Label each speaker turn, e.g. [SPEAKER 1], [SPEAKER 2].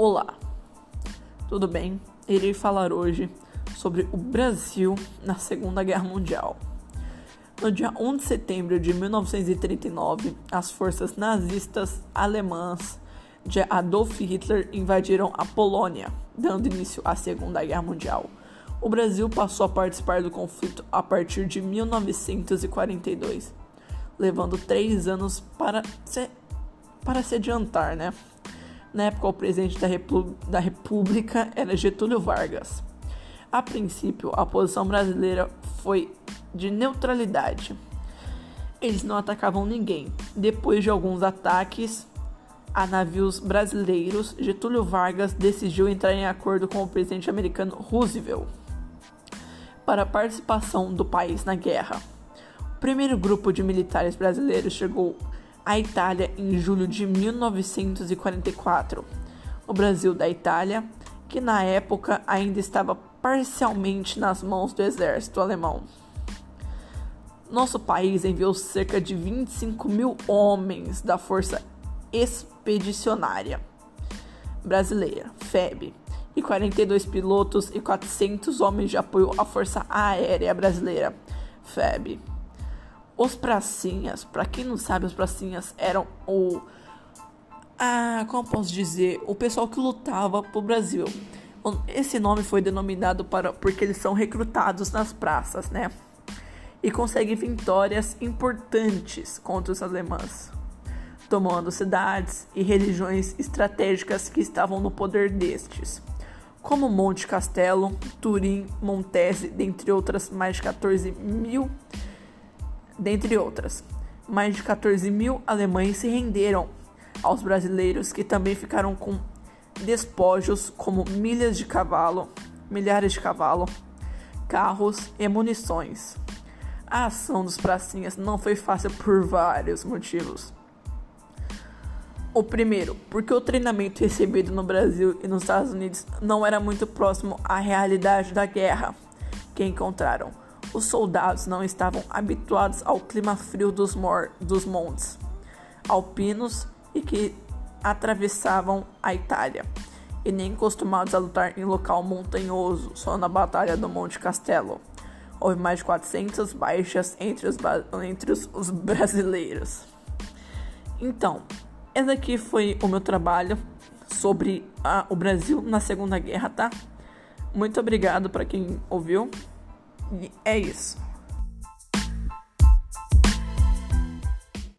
[SPEAKER 1] Olá, tudo bem? Irei falar hoje sobre o Brasil na Segunda Guerra Mundial. No dia 1 de setembro de 1939, as forças nazistas alemãs de Adolf Hitler invadiram a Polônia, dando início à Segunda Guerra Mundial. O Brasil passou a participar do conflito a partir de 1942, levando três anos para se, para se adiantar, né? Na época, o presidente da, Repú da República era Getúlio Vargas. A princípio, a posição brasileira foi de neutralidade. Eles não atacavam ninguém. Depois de alguns ataques a navios brasileiros, Getúlio Vargas decidiu entrar em acordo com o presidente americano Roosevelt para a participação do país na guerra. O primeiro grupo de militares brasileiros chegou a Itália em julho de 1944. O Brasil da Itália, que na época ainda estava parcialmente nas mãos do exército alemão. Nosso país enviou cerca de 25 mil homens da Força Expedicionária Brasileira, FEB, e 42 pilotos e 400 homens de apoio à Força Aérea Brasileira, FEB. Os pracinhas, para quem não sabe, os pracinhas eram o ah, como posso dizer, o pessoal que lutava pro Brasil. Esse nome foi denominado para porque eles são recrutados nas praças, né? E conseguem vitórias importantes contra os alemães, tomando cidades e regiões estratégicas que estavam no poder destes, como Monte Castelo, Turim, Montese, dentre outras mais de 14 mil dentre outras. Mais de 14 mil alemães se renderam aos brasileiros que também ficaram com despojos como milhas de cavalo, milhares de cavalo, carros e munições. A ação dos pracinhas não foi fácil por vários motivos. O primeiro, porque o treinamento recebido no Brasil e nos Estados Unidos não era muito próximo à realidade da guerra que encontraram os soldados não estavam habituados ao clima frio dos, dos montes alpinos e que atravessavam a Itália, e nem acostumados a lutar em local montanhoso, só na Batalha do Monte Castelo. Houve mais de 400 baixas entre os, entre os, os brasileiros. Então, esse aqui foi o meu trabalho sobre a, o Brasil na Segunda Guerra, tá? Muito obrigado para quem ouviu. É isso.